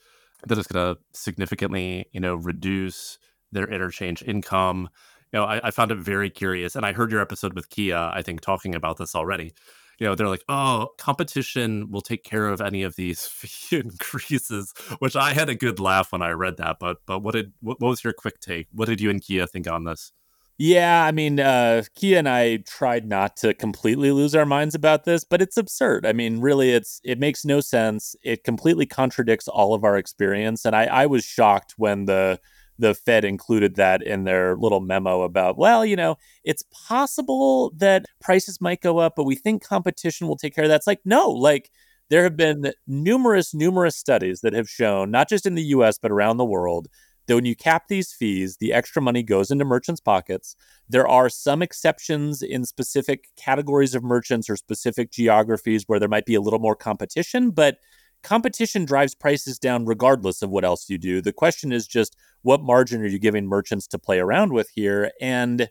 that it's going to significantly, you know, reduce their interchange income. You know, I, I found it very curious, and I heard your episode with Kia, I think, talking about this already you know, they're like, oh, competition will take care of any of these (laughs) fee increases, which I had a good laugh when I read that. But but what did what, what was your quick take? What did you and Kia think on this? Yeah, I mean, uh, Kia and I tried not to completely lose our minds about this, but it's absurd. I mean, really, it's it makes no sense. It completely contradicts all of our experience, and I, I was shocked when the the Fed included that in their little memo about, well, you know, it's possible that prices might go up, but we think competition will take care of that. It's like, no, like there have been numerous, numerous studies that have shown, not just in the US, but around the world, that when you cap these fees, the extra money goes into merchants' pockets. There are some exceptions in specific categories of merchants or specific geographies where there might be a little more competition, but competition drives prices down regardless of what else you do. The question is just what margin are you giving merchants to play around with here? And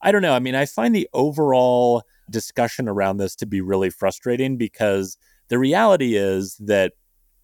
I don't know. I mean, I find the overall discussion around this to be really frustrating because the reality is that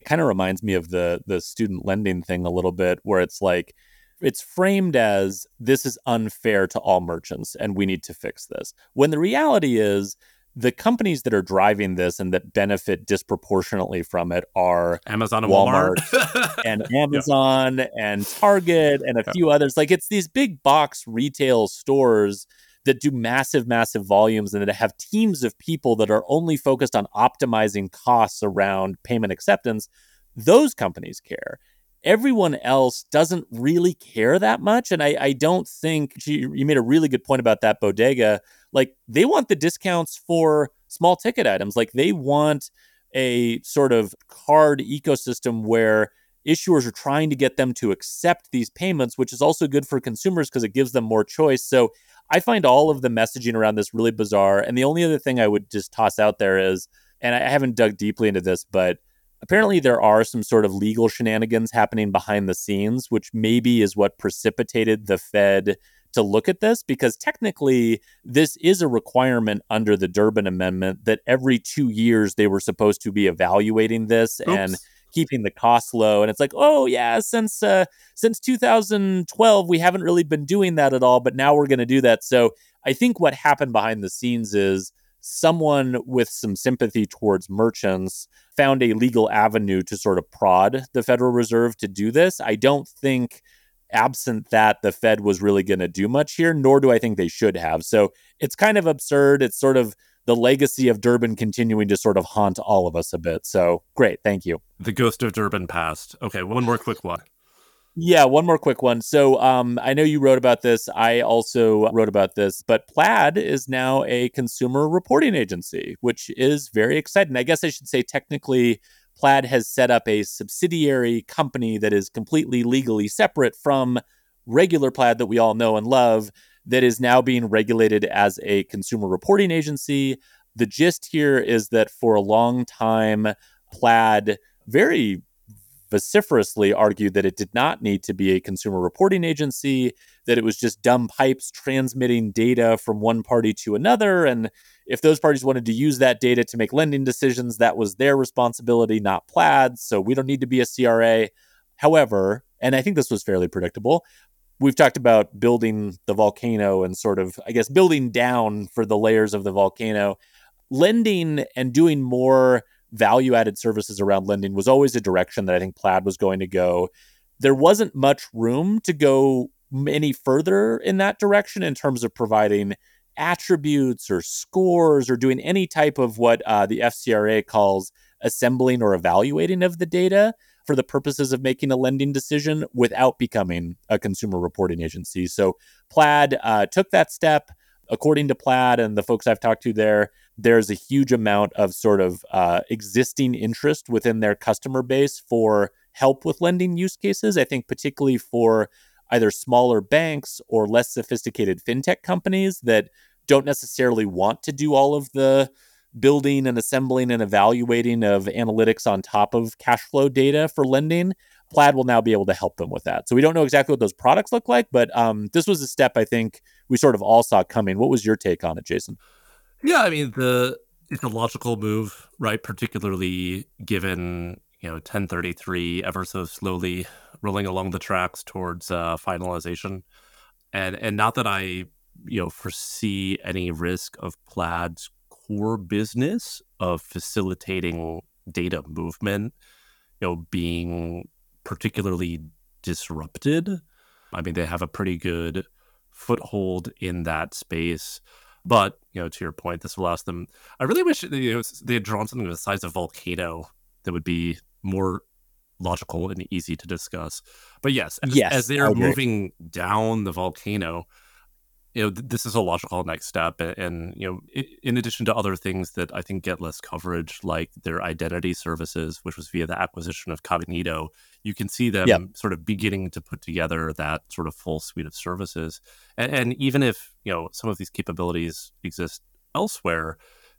it kind of reminds me of the the student lending thing a little bit where it's like it's framed as this is unfair to all merchants and we need to fix this. When the reality is the companies that are driving this and that benefit disproportionately from it are Amazon and Walmart, Walmart (laughs) and Amazon yeah. and Target and a yeah. few others. Like it's these big box retail stores that do massive, massive volumes and that have teams of people that are only focused on optimizing costs around payment acceptance. Those companies care everyone else doesn't really care that much. And I, I don't think you made a really good point about that bodega. Like they want the discounts for small ticket items. Like they want a sort of card ecosystem where issuers are trying to get them to accept these payments, which is also good for consumers because it gives them more choice. So I find all of the messaging around this really bizarre. And the only other thing I would just toss out there is, and I haven't dug deeply into this, but apparently there are some sort of legal shenanigans happening behind the scenes, which maybe is what precipitated the Fed to look at this because technically this is a requirement under the Durbin Amendment that every two years they were supposed to be evaluating this Oops. and keeping the cost low. And it's like, oh yeah, since uh, since 2012 we haven't really been doing that at all, but now we're going to do that. So I think what happened behind the scenes is someone with some sympathy towards merchants found a legal avenue to sort of prod the Federal Reserve to do this. I don't think, absent that, the Fed was really going to do much here, nor do I think they should have. So it's kind of absurd. It's sort of the legacy of Durbin continuing to sort of haunt all of us a bit. So great. Thank you. The ghost of Durbin passed. Okay, one more quick one. Yeah, one more quick one. So um, I know you wrote about this. I also wrote about this, but Plaid is now a consumer reporting agency, which is very exciting. I guess I should say technically, Plaid has set up a subsidiary company that is completely legally separate from regular Plaid that we all know and love, that is now being regulated as a consumer reporting agency. The gist here is that for a long time, Plaid very vociferously argued that it did not need to be a consumer reporting agency, that it was just dumb pipes transmitting data from one party to another. And if those parties wanted to use that data to make lending decisions, that was their responsibility, not Plaid's. So we don't need to be a CRA. However, and I think this was fairly predictable, we've talked about building the volcano and sort of, I guess, building down for the layers of the volcano. Lending and doing more value added services around lending was always a direction that I think Plaid was going to go. There wasn't much room to go any further in that direction in terms of providing attributes or scores or doing any type of what uh, the FCRA calls assembling or evaluating of the data for the purposes of making a lending decision without becoming a consumer reporting agency. So Plaid uh, took that step. According to Plaid and the folks I've talked to there, there's a huge amount of sort of uh, existing interest within their customer base for help with lending use cases. I think, particularly for either smaller banks or less sophisticated fintech companies that don't necessarily want to do all of the building and assembling and evaluating of analytics on top of cash flow data for lending. Plaid will now be able to help them with that. So we don't know exactly what those products look like, but um, this was a step I think we sort of all saw coming. What was your take on it, Jason? Yeah, I mean the it's a logical move, right? Particularly given you know 1033 ever so slowly rolling along the tracks towards uh, finalization, and and not that I you know foresee any risk of Plaid's core business of facilitating data movement, you know, being particularly disrupted. I mean, they have a pretty good foothold in that space. But you know, to your point, this will ask them. I really wish you know, they had drawn something the size of volcano that would be more logical and easy to discuss. But yes, as, yes, as they're moving down the volcano, you know th- this is a logical next step and, and you know in addition to other things that i think get less coverage like their identity services which was via the acquisition of Cognito you can see them yep. sort of beginning to put together that sort of full suite of services and, and even if you know some of these capabilities exist elsewhere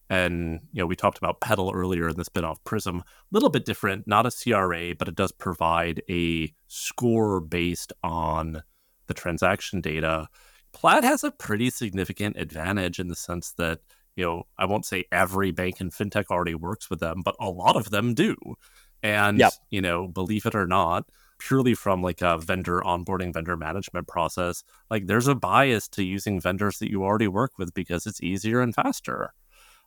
and you know we talked about Petal earlier in the spinoff Prism, a little bit different, not a CRA, but it does provide a score based on the transaction data Plaid has a pretty significant advantage in the sense that, you know, I won't say every bank and fintech already works with them, but a lot of them do. And, yep. you know, believe it or not, purely from like a vendor onboarding vendor management process, like there's a bias to using vendors that you already work with because it's easier and faster,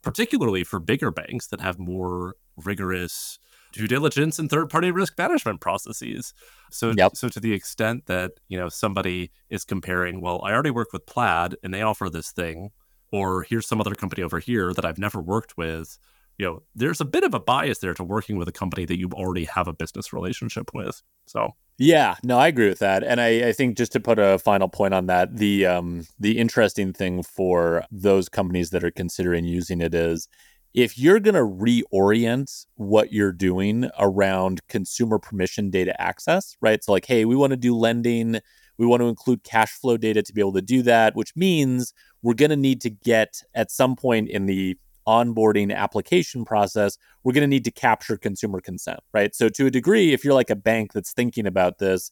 particularly for bigger banks that have more rigorous due diligence and third party risk management processes. So, yep. so to the extent that you know somebody is comparing, well, I already work with Plaid and they offer this thing, or here's some other company over here that I've never worked with. You know, there's a bit of a bias there to working with a company that you already have a business relationship with. So, yeah, no, I agree with that, and I, I think just to put a final point on that, the um, the interesting thing for those companies that are considering using it is if you're going to reorient what you're doing around consumer permission data access, right? So, like, hey, we want to do lending, we want to include cash flow data to be able to do that, which means we're going to need to get at some point in the onboarding application process, we're going to need to capture consumer consent, right? So, to a degree, if you're like a bank that's thinking about this,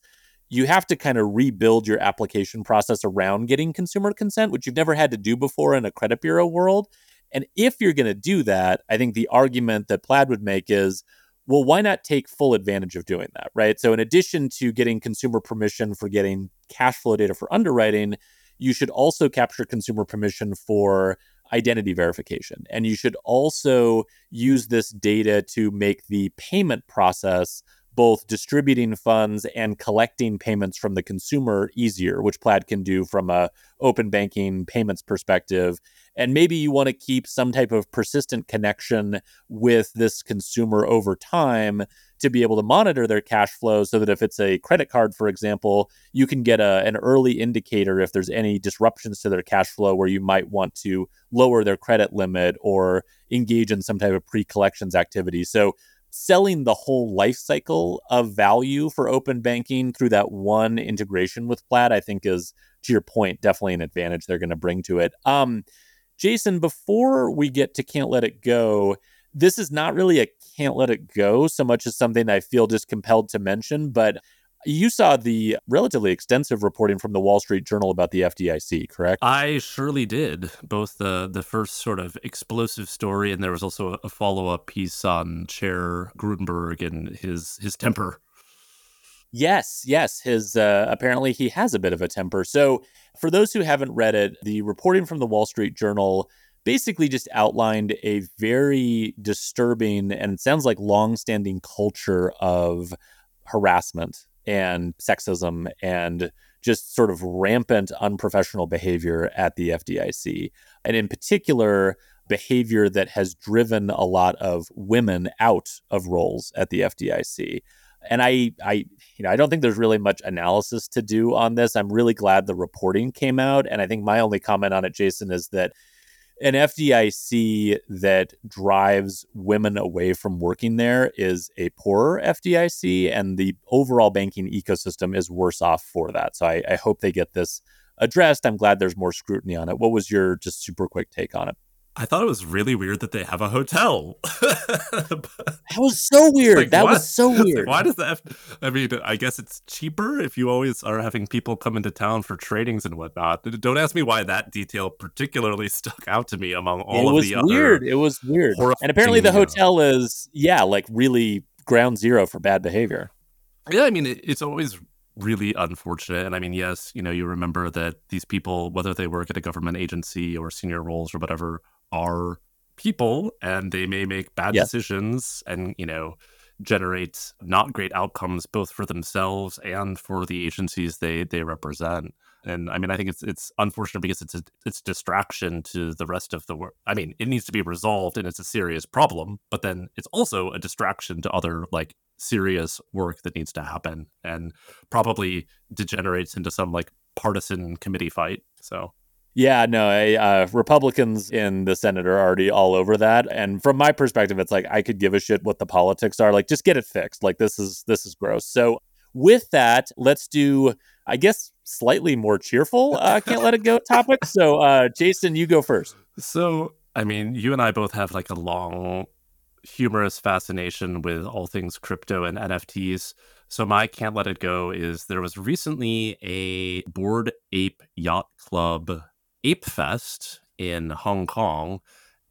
you have to kind of rebuild your application process around getting consumer consent, which you've never had to do before in a credit bureau world. And if you're going to do that, I think the argument that Plaid would make is, well, why not take full advantage of doing that, right? So, in addition to getting consumer permission for getting cash flow data for underwriting, you should also capture consumer permission for identity verification. And you should also use this data to make the payment process both distributing funds and collecting payments from the consumer easier, which Plaid can do from a open banking payments perspective. And maybe you want to keep some type of persistent connection with this consumer over time to be able to monitor their cash flow so that if it's a credit card, for example, you can get a, an early indicator if there's any disruptions to their cash flow where you might want to lower their credit limit or engage in some type of pre collections activity. So selling the whole life cycle of value for open banking through that one integration with Plaid, I think is to your point, definitely an advantage they're going to bring to it. Um, Jason, before we get to Can't Let It Go, this is not really a Can't Let It Go so much as something I feel just compelled to mention, but you saw the relatively extensive reporting from the Wall Street Journal about the FDIC, correct? I surely did. Both the the first sort of explosive story, and there was also a follow up piece on Chair Gruenberg and his his temper. Yes, yes. His uh, apparently he has a bit of a temper. So, for those who haven't read it, the reporting from the Wall Street Journal basically just outlined a very disturbing and sounds like long-standing culture of harassment and sexism and just sort of rampant unprofessional behavior at the FDIC. And in particular, behavior that has driven a lot of women out of roles at the FDIC. And I, I, you know, I don't think there's really much analysis to do on this. I'm really glad the reporting came out, and I think my only comment on it, Jason, is that an FDIC that drives women away from working there is a poorer FDIC, and the overall banking ecosystem is worse off for that. So I, I hope they get this addressed. I'm glad there's more scrutiny on it. What was your just super quick take on it? I thought it was really weird that they have a hotel. (laughs) that was so weird. Like, that what? was so (laughs) weird. Like, why does the I mean, I guess it's cheaper if you always are having people come into town for trainings and whatnot. Don't ask me why that detail particularly (laughs) stuck out to me among all it of the other. It was weird. It was weird. And apparently the hotel is yeah, like really ground zero for bad behavior. Yeah, I mean, it, it's always really unfortunate. And I mean, yes, you know, you remember that these people, whether they work at a government agency or senior roles or whatever, are people and they may make bad yes. decisions and, you know, generate not great outcomes both for themselves and for the agencies they they represent. And I mean, I think it's it's unfortunate because it's a, it's distraction to the rest of the world. I mean, it needs to be resolved and it's a serious problem, but then it's also a distraction to other like serious work that needs to happen and probably degenerates into some like partisan committee fight. So yeah, no, I, uh, Republicans in the Senate are already all over that, and from my perspective, it's like I could give a shit what the politics are. Like, just get it fixed. Like, this is this is gross. So, with that, let's do, I guess, slightly more cheerful. Uh, can't let it go (laughs) topic. So, uh, Jason, you go first. So, I mean, you and I both have like a long, humorous fascination with all things crypto and NFTs. So my can't let it go is there was recently a Bored Ape Yacht Club Ape Fest in Hong Kong.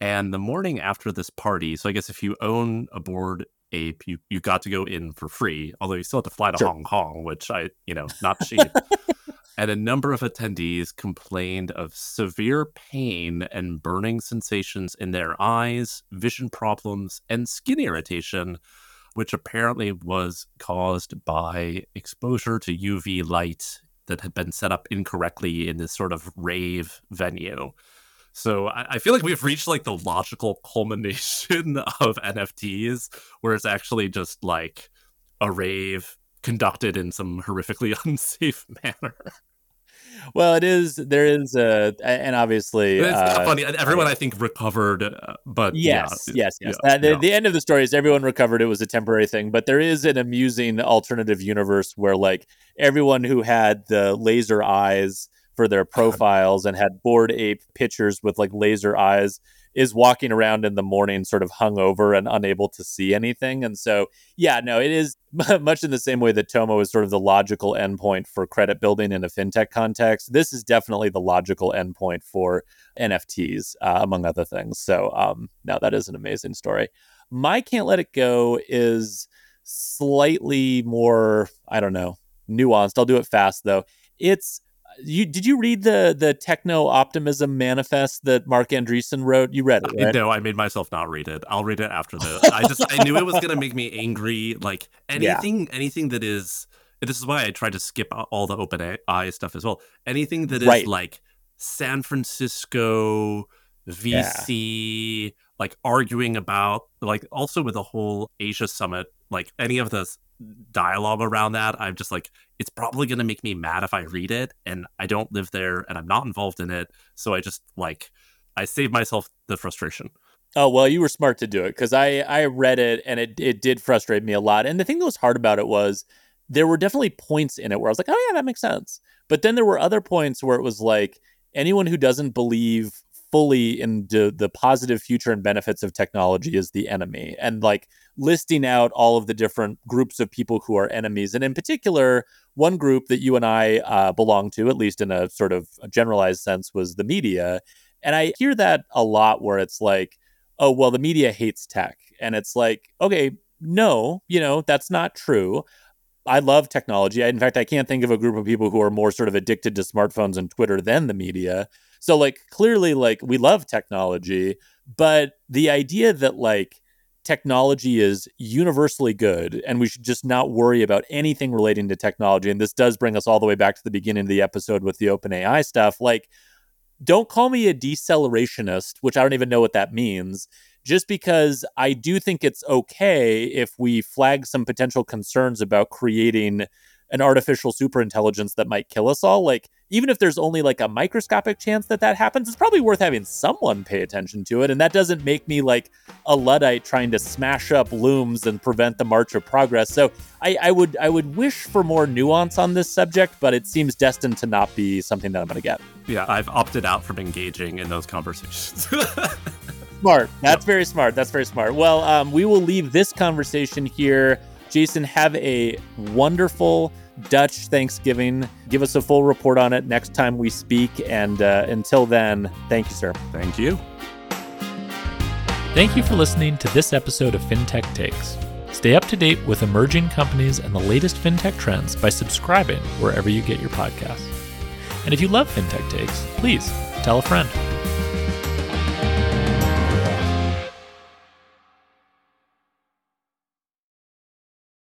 And the morning after this party, so I guess if you own a bored ape, you, you got to go in for free, although you still have to fly to sure. Hong Kong, which I, you know, not (laughs) cheap. and a number of attendees complained of severe pain and burning sensations in their eyes, vision problems, and skin irritation, which apparently was caused by exposure to UV light that had been set up incorrectly in this sort of rave venue. So I, I, feel like we've reached like the logical (laughs) culmination of NFTs, where it's actually just like a rave conducted in some horrifically (laughs) unsafe manner well, it is. There is a, and obviously, it's uh, funny. Everyone, I think, recovered, uh, but yes, yeah, yes, yes. Yeah, the, yeah. the end of the story is everyone recovered. It was a temporary thing, but there is an amusing alternative universe where, like, everyone who had the laser eyes for their (laughs) profiles and had bored ape pictures with like laser eyes is walking around in the morning sort of hungover and unable to see anything. And so, yeah, no, it is (laughs) much in the same way that Tomo is sort of the logical endpoint for credit building in a fintech context. This is definitely the logical endpoint for NFTs, uh, among other things. So, um, now that is an amazing story. My Can't Let It Go is slightly more, I don't know, nuanced. I'll do it fast though. It's you did you read the the techno optimism manifest that Marc Andreessen wrote? You read it, right? No, I made myself not read it. I'll read it after this. I just I knew it was gonna make me angry. Like (laughs) anything, yeah. anything that is. This is why I tried to skip all the open AI stuff as well. Anything that is right. like San Francisco VC, yeah. like arguing about, like also with the whole Asia summit, like any of the dialogue around that, I'm just like, it's probably going to make me mad if I read it. And I don't live there and I'm not involved in it. So I just like, I save myself the frustration. Oh well, you were smart to do it because I I read it and it it did frustrate me a lot. And the thing that was hard about it was there were definitely points in it where I was like, oh yeah, that makes sense. But then there were other points where it was like anyone who doesn't believe fully in the, positive future and benefits of technology is the enemy. And like listing out all of the different groups of people who are enemies and in particular one group that you and i uh, belong to at least in a sort of generalized sense was the media. And i hear that a lot where it's like oh well the media hates tech. And it's like okay no you know that's not true I love technology. In fact, I can't think of a group of people who are more sort of addicted to smartphones and Twitter than the media. So like clearly like we love technology, but the idea that like technology is universally good and we should just not worry about anything relating to technology and this does bring us all the way back to the beginning of the episode with the open AI stuff like don't call me a decelerationist, which I don't even know what that means just because I do think it's okay if we flag some potential concerns about creating an artificial superintelligence that might kill us all. Like, even if there's only like a microscopic chance that that happens, it's probably worth having someone pay attention to it. And that doesn't make me like a Luddite trying to smash up looms and prevent the march of progress. So I, I would I would wish for more nuance on this subject, but it seems destined to not be something that I'm going to get. Yeah, I've opted out from engaging in those conversations. (laughs) smart. That's yep. very smart. That's very smart. Well, um, we will leave this conversation here. Jason, have a wonderful Dutch Thanksgiving. Give us a full report on it next time we speak. And uh, until then, thank you, sir. Thank you. Thank you for listening to this episode of FinTech Takes. Stay up to date with emerging companies and the latest fintech trends by subscribing wherever you get your podcasts. And if you love FinTech Takes, please tell a friend.